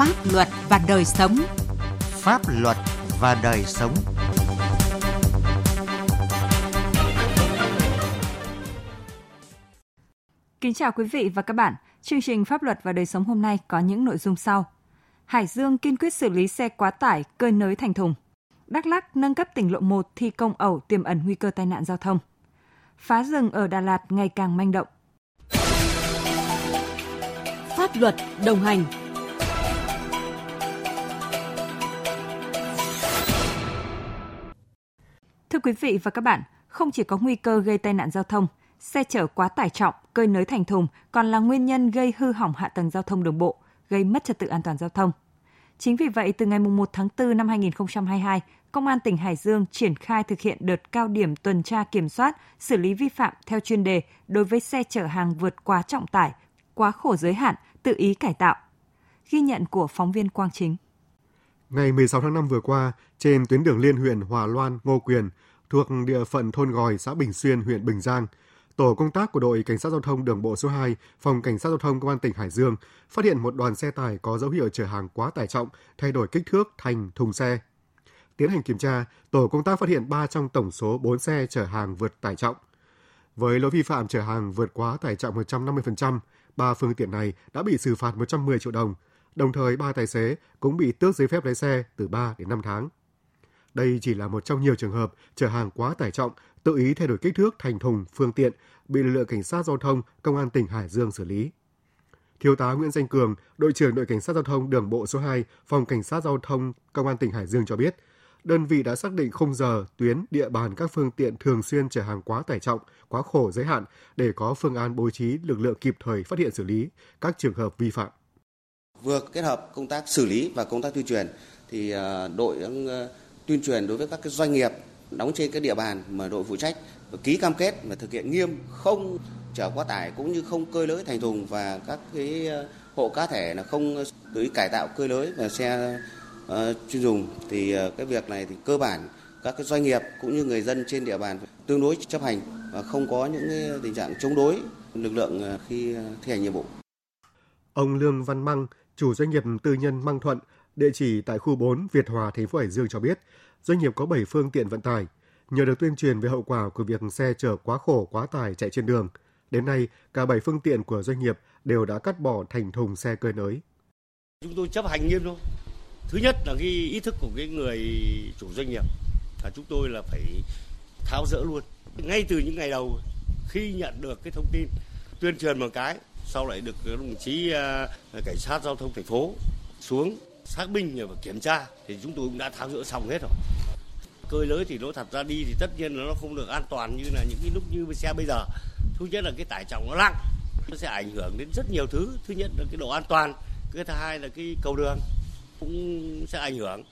pháp luật và đời sống. Pháp luật và đời sống. Kính chào quý vị và các bạn. Chương trình Pháp luật và đời sống hôm nay có những nội dung sau. Hải Dương kiên quyết xử lý xe quá tải, cơi nới thành thùng. Đắk Lắk nâng cấp tỉnh lộ 1 thi công ẩu tiềm ẩn nguy cơ tai nạn giao thông. Phá rừng ở Đà Lạt ngày càng manh động. Pháp luật đồng hành quý vị và các bạn, không chỉ có nguy cơ gây tai nạn giao thông, xe chở quá tải trọng, cơi nới thành thùng còn là nguyên nhân gây hư hỏng hạ tầng giao thông đường bộ, gây mất trật tự an toàn giao thông. Chính vì vậy, từ ngày 1 tháng 4 năm 2022, Công an tỉnh Hải Dương triển khai thực hiện đợt cao điểm tuần tra kiểm soát, xử lý vi phạm theo chuyên đề đối với xe chở hàng vượt quá trọng tải, quá khổ giới hạn, tự ý cải tạo. Ghi nhận của phóng viên Quang Chính. Ngày 16 tháng 5 vừa qua, trên tuyến đường liên huyện Hòa Loan, Ngô Quyền, thuộc địa phận thôn Gòi, xã Bình Xuyên, huyện Bình Giang, tổ công tác của đội cảnh sát giao thông đường bộ số 2, phòng cảnh sát giao thông công an tỉnh Hải Dương phát hiện một đoàn xe tải có dấu hiệu chở hàng quá tải trọng, thay đổi kích thước thành thùng xe. Tiến hành kiểm tra, tổ công tác phát hiện 3 trong tổng số 4 xe chở hàng vượt tải trọng. Với lỗi vi phạm chở hàng vượt quá tải trọng 150%, ba phương tiện này đã bị xử phạt 110 triệu đồng. Đồng thời, ba tài xế cũng bị tước giấy phép lái xe từ 3 đến 5 tháng. Đây chỉ là một trong nhiều trường hợp chở hàng quá tải trọng, tự ý thay đổi kích thước thành thùng, phương tiện, bị lực lượng cảnh sát giao thông, công an tỉnh Hải Dương xử lý. Thiếu tá Nguyễn Danh Cường, đội trưởng đội cảnh sát giao thông đường bộ số 2, phòng cảnh sát giao thông công an tỉnh Hải Dương cho biết, đơn vị đã xác định khung giờ, tuyến, địa bàn các phương tiện thường xuyên chở hàng quá tải trọng, quá khổ giới hạn để có phương án bố trí lực lượng kịp thời phát hiện xử lý các trường hợp vi phạm. Vừa kết hợp công tác xử lý và công tác tuyên truyền thì à, đội tuyên truyền đối với các cái doanh nghiệp đóng trên cái địa bàn mà đội phụ trách và ký cam kết và thực hiện nghiêm không chở quá tải cũng như không cơi lưới thành thùng và các cái ờ, hộ cá thể là không tự cải tạo cơi lưới và xe uh, chuyên dùng thì uh, cái việc này thì cơ bản các cái doanh nghiệp cũng như người dân trên địa bàn tương đối chấp hành và không có những cái tình trạng chống đối lực lượng khi thi hành nhiệm vụ. Ông Lương Văn Măng, chủ doanh nghiệp tư nhân Măng Thuận, địa chỉ tại khu 4 Việt Hòa, thành phố Hải Dương cho biết, doanh nghiệp có 7 phương tiện vận tải. Nhờ được tuyên truyền về hậu quả của việc xe chở quá khổ quá tải chạy trên đường, đến nay cả 7 phương tiện của doanh nghiệp đều đã cắt bỏ thành thùng xe cơi nới. Chúng tôi chấp hành nghiêm thôi. Thứ nhất là cái ý thức của cái người chủ doanh nghiệp là chúng tôi là phải tháo rỡ luôn. Ngay từ những ngày đầu khi nhận được cái thông tin tuyên truyền một cái sau lại được đồng chí à, cảnh sát giao thông thành phố xuống xác minh và kiểm tra thì chúng tôi cũng đã tháo rỡ xong hết rồi. Cơi lưới thì nó thật ra đi thì tất nhiên là nó không được an toàn như là những cái lúc như xe bây giờ. Thứ nhất là cái tải trọng nó nặng nó sẽ ảnh hưởng đến rất nhiều thứ. Thứ nhất là cái độ an toàn cái thứ hai là cái cầu đường cũng sẽ ảnh hưởng.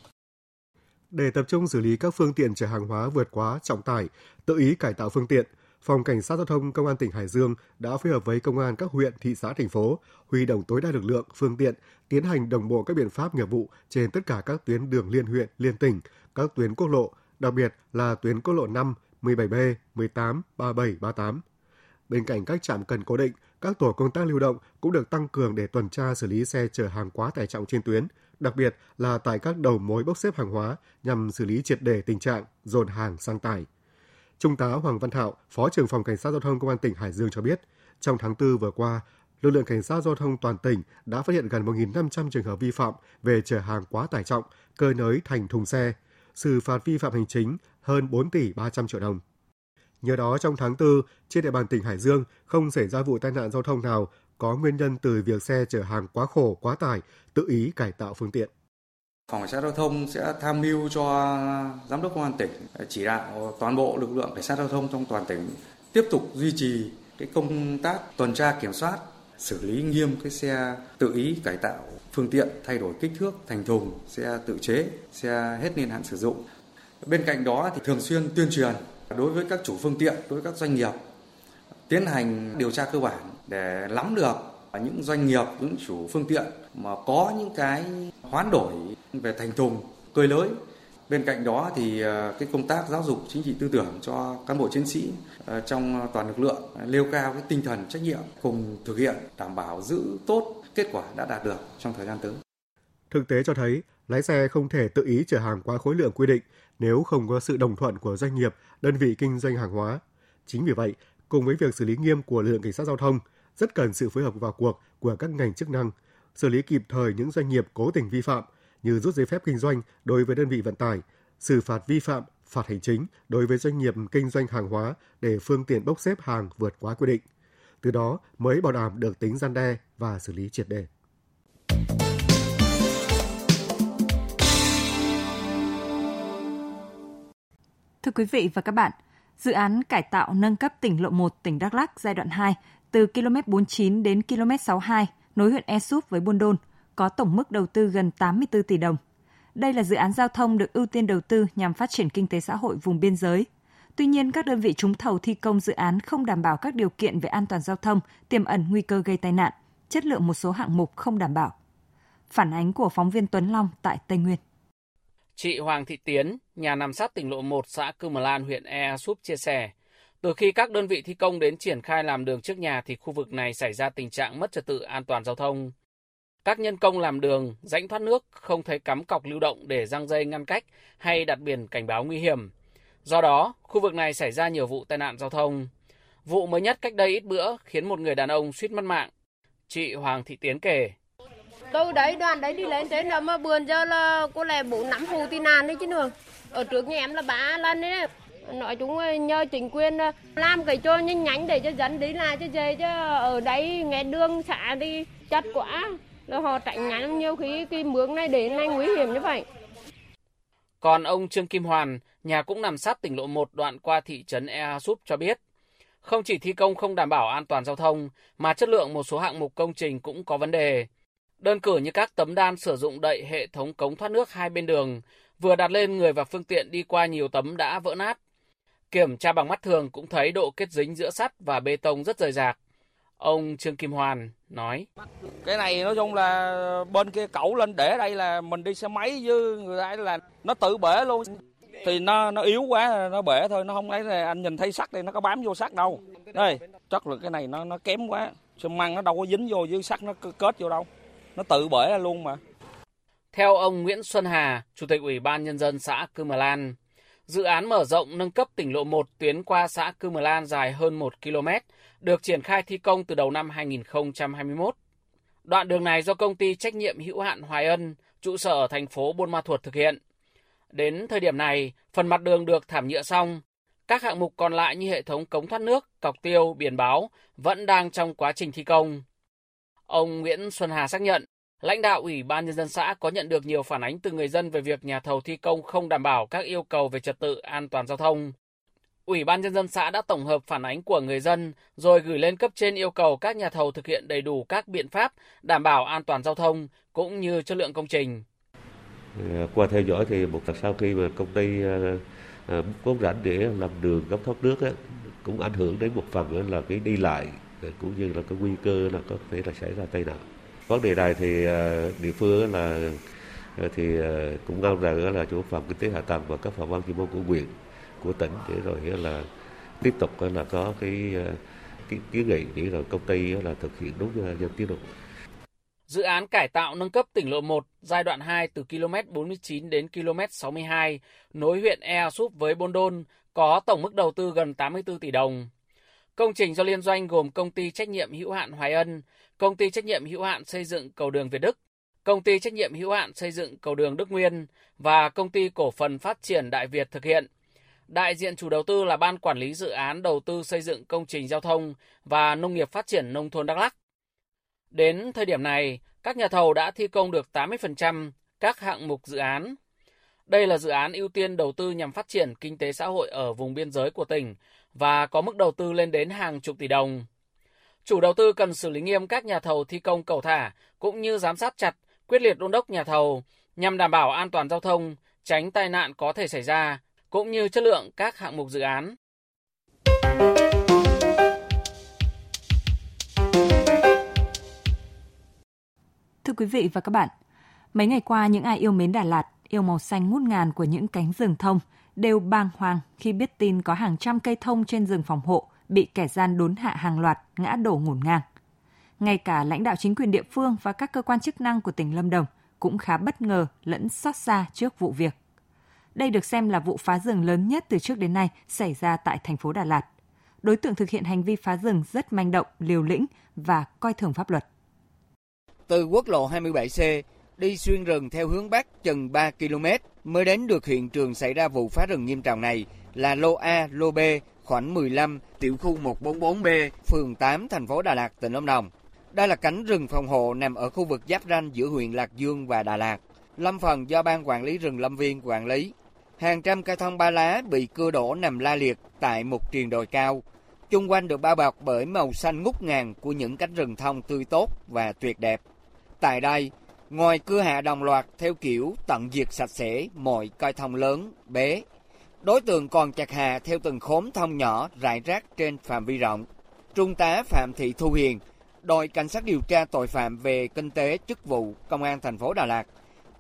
Để tập trung xử lý các phương tiện chở hàng hóa vượt quá trọng tải, tự ý cải tạo phương tiện, Phòng Cảnh sát Giao thông Công an tỉnh Hải Dương đã phối hợp với công an các huyện, thị xã, thành phố, huy động tối đa lực lượng, phương tiện, tiến hành đồng bộ các biện pháp nghiệp vụ trên tất cả các tuyến đường liên huyện, liên tỉnh, các tuyến quốc lộ, đặc biệt là tuyến quốc lộ 5, 17B, 18, 37, 38. Bên cạnh các trạm cần cố định, các tổ công tác lưu động cũng được tăng cường để tuần tra xử lý xe chở hàng quá tải trọng trên tuyến, đặc biệt là tại các đầu mối bốc xếp hàng hóa nhằm xử lý triệt đề tình trạng dồn hàng sang tải. Trung tá Hoàng Văn Thạo, Phó trưởng phòng Cảnh sát Giao thông Công an tỉnh Hải Dương cho biết, trong tháng 4 vừa qua, lực lượng cảnh sát giao thông toàn tỉnh đã phát hiện gần 1.500 trường hợp vi phạm về chở hàng quá tải trọng, cơi nới thành thùng xe, xử phạt vi phạm hành chính hơn 4 tỷ 300 triệu đồng. Nhờ đó, trong tháng 4, trên địa bàn tỉnh Hải Dương không xảy ra vụ tai nạn giao thông nào có nguyên nhân từ việc xe chở hàng quá khổ, quá tải, tự ý cải tạo phương tiện. Phòng cảnh sát giao thông sẽ tham mưu cho giám đốc công an tỉnh chỉ đạo toàn bộ lực lượng cảnh sát giao thông trong toàn tỉnh tiếp tục duy trì cái công tác tuần tra kiểm soát, xử lý nghiêm cái xe tự ý cải tạo phương tiện thay đổi kích thước thành thùng, xe tự chế, xe hết niên hạn sử dụng. Bên cạnh đó thì thường xuyên tuyên truyền đối với các chủ phương tiện, đối với các doanh nghiệp tiến hành điều tra cơ bản để nắm được những doanh nghiệp, những chủ phương tiện mà có những cái hoán đổi về thành thùng, cơi lưới. Bên cạnh đó thì ờ, cái công tác giáo dục chính trị tư tưởng cho cán bộ chiến sĩ ờ, trong toàn lực lượng nêu cao cái tinh thần trách nhiệm cùng thực hiện đảm bảo giữ tốt kết quả đã đạt được trong thời gian tới. Thực tế cho thấy, lái xe không thể tự ý chở hàng quá khối lượng quy định nếu không có sự đồng thuận của doanh nghiệp, đơn vị kinh doanh hàng hóa. Chính vì vậy, cùng với việc xử lý nghiêm của lực lượng cảnh sát giao thông, rất cần sự phối hợp vào cuộc của các ngành chức năng, xử lý kịp thời những doanh nghiệp cố tình vi phạm như rút giấy phép kinh doanh đối với đơn vị vận tải, xử phạt vi phạm, phạt hành chính đối với doanh nghiệp kinh doanh hàng hóa để phương tiện bốc xếp hàng vượt quá quy định. Từ đó mới bảo đảm được tính gian đe và xử lý triệt đề. Thưa quý vị và các bạn, dự án cải tạo nâng cấp tỉnh lộ 1 tỉnh Đắk Lắk giai đoạn 2 từ km 49 đến km 62 nối huyện E Súp với Buôn Đôn có tổng mức đầu tư gần 84 tỷ đồng. Đây là dự án giao thông được ưu tiên đầu tư nhằm phát triển kinh tế xã hội vùng biên giới. Tuy nhiên, các đơn vị trúng thầu thi công dự án không đảm bảo các điều kiện về an toàn giao thông, tiềm ẩn nguy cơ gây tai nạn, chất lượng một số hạng mục không đảm bảo. Phản ánh của phóng viên Tuấn Long tại Tây Nguyên. Chị Hoàng Thị Tiến, nhà nằm sát tỉnh lộ 1 xã Cư Mờ Lan, huyện Ea Súp chia sẻ, từ khi các đơn vị thi công đến triển khai làm đường trước nhà thì khu vực này xảy ra tình trạng mất trật tự an toàn giao thông. Các nhân công làm đường, rãnh thoát nước không thấy cắm cọc lưu động để răng dây ngăn cách hay đặt biển cảnh báo nguy hiểm. Do đó, khu vực này xảy ra nhiều vụ tai nạn giao thông. Vụ mới nhất cách đây ít bữa khiến một người đàn ông suýt mất mạng. Chị Hoàng Thị Tiến kể. Tôi đấy đoàn đấy đi lên thế là mà bườn giờ là có lẽ bốn năm vụ tai nạn đấy chứ nữa. Ở trước nhà em là bà lần đấy. Nói chúng nhờ chính quyền ờ, làm cái cho nhanh nhánh để cho dân đi lại cho dễ chứ ở đấy nghe đường xả đi chặt quá rồi họ tránh ngắn nhiều khi cái mương này đến này nguy hiểm như vậy. Còn ông Trương Kim Hoàn, nhà cũng nằm sát tỉnh lộ 1 đoạn qua thị trấn Ea Súp cho biết, không chỉ thi công không đảm bảo an toàn giao thông, mà chất lượng một số hạng mục công trình cũng có vấn đề. Đơn cử như các tấm đan sử dụng đậy hệ thống cống thoát nước hai bên đường, vừa đặt lên người và phương tiện đi qua nhiều tấm đã vỡ nát. Kiểm tra bằng mắt thường cũng thấy độ kết dính giữa sắt và bê tông rất rời rạc. Ông Trương Kim Hoàn nói. Cái này nói chung là bên kia cẩu lên để đây là mình đi xe máy với người ta là nó tự bể luôn. Thì nó nó yếu quá nó bể thôi, nó không lấy là anh nhìn thấy sắt đây nó có bám vô sắt đâu. Đây, chất lượng cái này nó nó kém quá. Xi măng nó đâu có dính vô với sắt nó kết vô đâu. Nó tự bể ra luôn mà. Theo ông Nguyễn Xuân Hà, Chủ tịch Ủy ban Nhân dân xã Cư Mờ Lan, dự án mở rộng nâng cấp tỉnh lộ 1 tuyến qua xã Cư Mờ Lan dài hơn 1 km được triển khai thi công từ đầu năm 2021. Đoạn đường này do công ty trách nhiệm hữu hạn Hoài Ân, trụ sở ở thành phố Buôn Ma Thuột thực hiện. Đến thời điểm này, phần mặt đường được thảm nhựa xong. Các hạng mục còn lại như hệ thống cống thoát nước, cọc tiêu, biển báo vẫn đang trong quá trình thi công. Ông Nguyễn Xuân Hà xác nhận, lãnh đạo Ủy ban Nhân dân xã có nhận được nhiều phản ánh từ người dân về việc nhà thầu thi công không đảm bảo các yêu cầu về trật tự an toàn giao thông. Ủy ban Nhân dân xã đã tổng hợp phản ánh của người dân rồi gửi lên cấp trên yêu cầu các nhà thầu thực hiện đầy đủ các biện pháp đảm bảo an toàn giao thông cũng như chất lượng công trình. À, qua theo dõi thì một lần sau khi mà công ty bút vốn rảnh để làm đường gấp thoát nước ấy, cũng ảnh hưởng đến một phần là cái đi lại cũng như là cái nguy cơ là có thể là xảy ra tai nạn. Vấn đề này thì ờ, địa phương là ờ, thì ờ, cũng mong rằng là chủ phòng kinh tế hạ tầng và các phòng ban chuyên môn của huyện của tỉnh để rồi là tiếp tục là có cái cái kiến nghị để rồi công ty là thực hiện đúng theo tiến độ. Dự án cải tạo nâng cấp tỉnh lộ 1 giai đoạn 2 từ km 49 đến km 62 nối huyện Ea Súp với Bôn Đôn có tổng mức đầu tư gần 84 tỷ đồng. Công trình do liên doanh gồm công ty trách nhiệm hữu hạn Hoài Ân, công ty trách nhiệm hữu hạn xây dựng cầu đường Việt Đức, công ty trách nhiệm hữu hạn xây dựng cầu đường Đức Nguyên và công ty cổ phần phát triển Đại Việt thực hiện. Đại diện chủ đầu tư là Ban Quản lý Dự án Đầu tư xây dựng công trình giao thông và Nông nghiệp Phát triển Nông thôn Đắk Lắk. Đến thời điểm này, các nhà thầu đã thi công được 80% các hạng mục dự án. Đây là dự án ưu tiên đầu tư nhằm phát triển kinh tế xã hội ở vùng biên giới của tỉnh và có mức đầu tư lên đến hàng chục tỷ đồng. Chủ đầu tư cần xử lý nghiêm các nhà thầu thi công cầu thả cũng như giám sát chặt, quyết liệt đôn đốc nhà thầu nhằm đảm bảo an toàn giao thông, tránh tai nạn có thể xảy ra cũng như chất lượng các hạng mục dự án. Thưa quý vị và các bạn, mấy ngày qua những ai yêu mến Đà Lạt, yêu màu xanh ngút ngàn của những cánh rừng thông đều bàng hoàng khi biết tin có hàng trăm cây thông trên rừng phòng hộ bị kẻ gian đốn hạ hàng loạt ngã đổ ngổn ngang. Ngay cả lãnh đạo chính quyền địa phương và các cơ quan chức năng của tỉnh Lâm Đồng cũng khá bất ngờ lẫn xót xa trước vụ việc. Đây được xem là vụ phá rừng lớn nhất từ trước đến nay xảy ra tại thành phố Đà Lạt. Đối tượng thực hiện hành vi phá rừng rất manh động, liều lĩnh và coi thường pháp luật. Từ quốc lộ 27C đi xuyên rừng theo hướng Bắc chừng 3 km mới đến được hiện trường xảy ra vụ phá rừng nghiêm trọng này là lô A, lô B, khoảng 15, tiểu khu 144B, phường 8, thành phố Đà Lạt, tỉnh Lâm Đồng. Đây là cánh rừng phòng hộ nằm ở khu vực giáp ranh giữa huyện Lạc Dương và Đà Lạt. Lâm phần do Ban Quản lý rừng Lâm Viên quản lý. Hàng trăm cây thông ba lá bị cưa đổ nằm la liệt tại một triền đồi cao. Chung quanh được bao bọc bởi màu xanh ngút ngàn của những cánh rừng thông tươi tốt và tuyệt đẹp. Tại đây, ngoài cưa hạ đồng loạt theo kiểu tận diệt sạch sẽ mọi cây thông lớn, bé, đối tượng còn chặt hạ theo từng khóm thông nhỏ rải rác trên phạm vi rộng. Trung tá Phạm Thị Thu Hiền, đội cảnh sát điều tra tội phạm về kinh tế chức vụ công an thành phố Đà Lạt,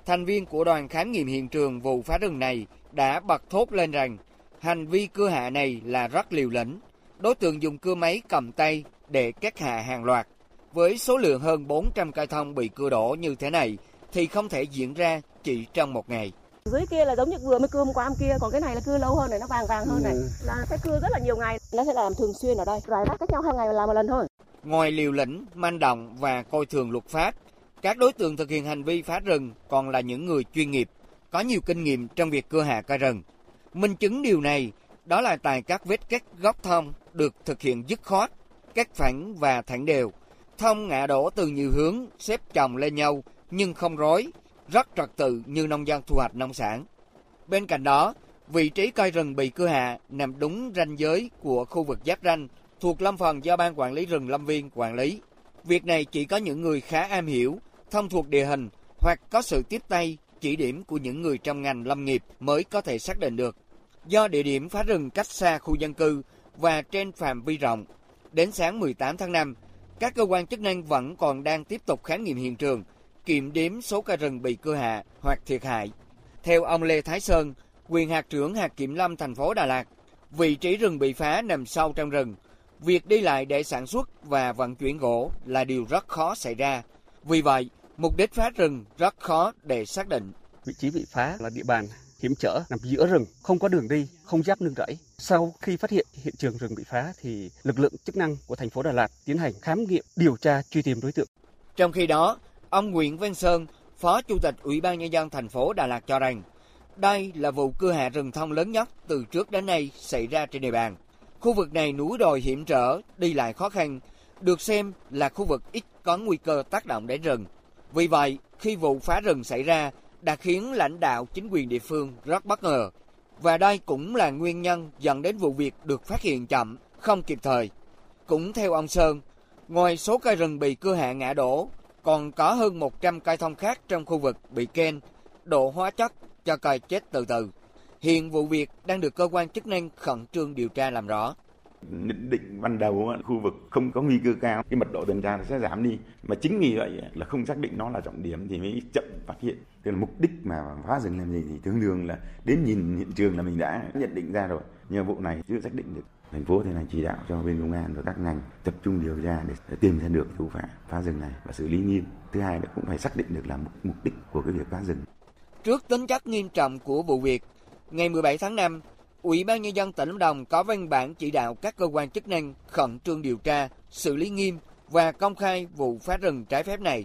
thành viên của đoàn khám nghiệm hiện trường vụ phá rừng này đã bật thốt lên rằng hành vi cưa hạ này là rất liều lĩnh. Đối tượng dùng cưa máy cầm tay để cắt hạ hàng loạt. Với số lượng hơn 400 cây thông bị cưa đổ như thế này thì không thể diễn ra chỉ trong một ngày. Dưới kia là giống như vừa mới cưa hôm qua hôm kia, còn cái này là cưa lâu hơn này, nó vàng vàng hơn này. Ừ. Là sẽ cưa rất là nhiều ngày. Nó sẽ làm thường xuyên ở đây, rải rác cách nhau hai ngày làm một lần thôi. Ngoài liều lĩnh, manh động và coi thường luật pháp, các đối tượng thực hiện hành vi phá rừng còn là những người chuyên nghiệp, có nhiều kinh nghiệm trong việc cưa hạ cây rừng. Minh chứng điều này đó là tại các vết cắt góc thông được thực hiện dứt khoát, cắt phẳng và thẳng đều. Thông ngã đổ từ nhiều hướng, xếp chồng lên nhau nhưng không rối, rất trật tự như nông dân thu hoạch nông sản. Bên cạnh đó, vị trí cây rừng bị cưa hạ nằm đúng ranh giới của khu vực giáp ranh thuộc lâm phần do Ban Quản lý rừng Lâm Viên quản lý. Việc này chỉ có những người khá am hiểu, thông thuộc địa hình hoặc có sự tiếp tay, chỉ điểm của những người trong ngành lâm nghiệp mới có thể xác định được. Do địa điểm phá rừng cách xa khu dân cư và trên phạm vi rộng, đến sáng 18 tháng 5, các cơ quan chức năng vẫn còn đang tiếp tục khám nghiệm hiện trường, kiểm đếm số cây rừng bị cưa hạ hoặc thiệt hại. Theo ông Lê Thái Sơn, quyền hạt trưởng hạt kiểm lâm thành phố Đà Lạt, vị trí rừng bị phá nằm sâu trong rừng. Việc đi lại để sản xuất và vận chuyển gỗ là điều rất khó xảy ra. Vì vậy, mục đích phá rừng rất khó để xác định. Vị trí bị phá là địa bàn hiểm trở nằm giữa rừng, không có đường đi, không giáp nương rẫy. Sau khi phát hiện hiện trường rừng bị phá thì lực lượng chức năng của thành phố Đà Lạt tiến hành khám nghiệm, điều tra, truy tìm đối tượng. Trong khi đó, ông Nguyễn Văn Sơn, Phó Chủ tịch Ủy ban nhân dân thành phố Đà Lạt cho rằng đây là vụ cưa hạ rừng thông lớn nhất từ trước đến nay xảy ra trên địa bàn. Khu vực này núi đồi hiểm trở, đi lại khó khăn, được xem là khu vực ít có nguy cơ tác động đến rừng. Vì vậy, khi vụ phá rừng xảy ra đã khiến lãnh đạo chính quyền địa phương rất bất ngờ. Và đây cũng là nguyên nhân dẫn đến vụ việc được phát hiện chậm, không kịp thời. Cũng theo ông Sơn, ngoài số cây rừng bị cưa hạ ngã đổ, còn có hơn 100 cây thông khác trong khu vực bị ken, độ hóa chất cho cây chết từ từ. Hiện vụ việc đang được cơ quan chức năng khẩn trương điều tra làm rõ nhận định ban đầu khu vực không có nguy cơ cao, cái mật độ tuần tra sẽ giảm đi. Mà chính vì vậy là không xác định nó là trọng điểm thì mới chậm phát hiện. Tức là mục đích mà phá rừng làm gì thì thường thường là đến nhìn hiện trường là mình đã nhận định ra rồi. Nhưng vụ này chưa xác định được. Thành phố thì này chỉ đạo cho bên công an và các ngành tập trung điều tra để tìm ra được thủ phạm phá rừng này và xử lý nghiêm. Thứ hai là cũng phải xác định được là mục đích của cái việc phá rừng. Trước tính chất nghiêm trọng của vụ việc, ngày 17 tháng 5 Ủy ban Nhân dân tỉnh Lâm Đồng có văn bản chỉ đạo các cơ quan chức năng khẩn trương điều tra, xử lý nghiêm và công khai vụ phá rừng trái phép này.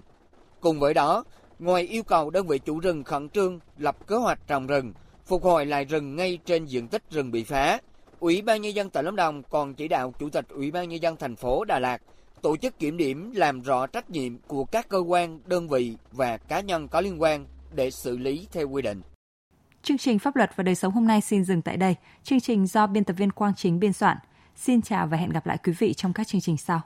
Cùng với đó, ngoài yêu cầu đơn vị chủ rừng khẩn trương lập kế hoạch trồng rừng, phục hồi lại rừng ngay trên diện tích rừng bị phá, Ủy ban Nhân dân tỉnh Lâm Đồng còn chỉ đạo Chủ tịch Ủy ban Nhân dân thành phố Đà Lạt tổ chức kiểm điểm làm rõ trách nhiệm của các cơ quan, đơn vị và cá nhân có liên quan để xử lý theo quy định. Chương trình Pháp luật và đời sống hôm nay xin dừng tại đây. Chương trình do biên tập viên Quang Chính biên soạn. Xin chào và hẹn gặp lại quý vị trong các chương trình sau.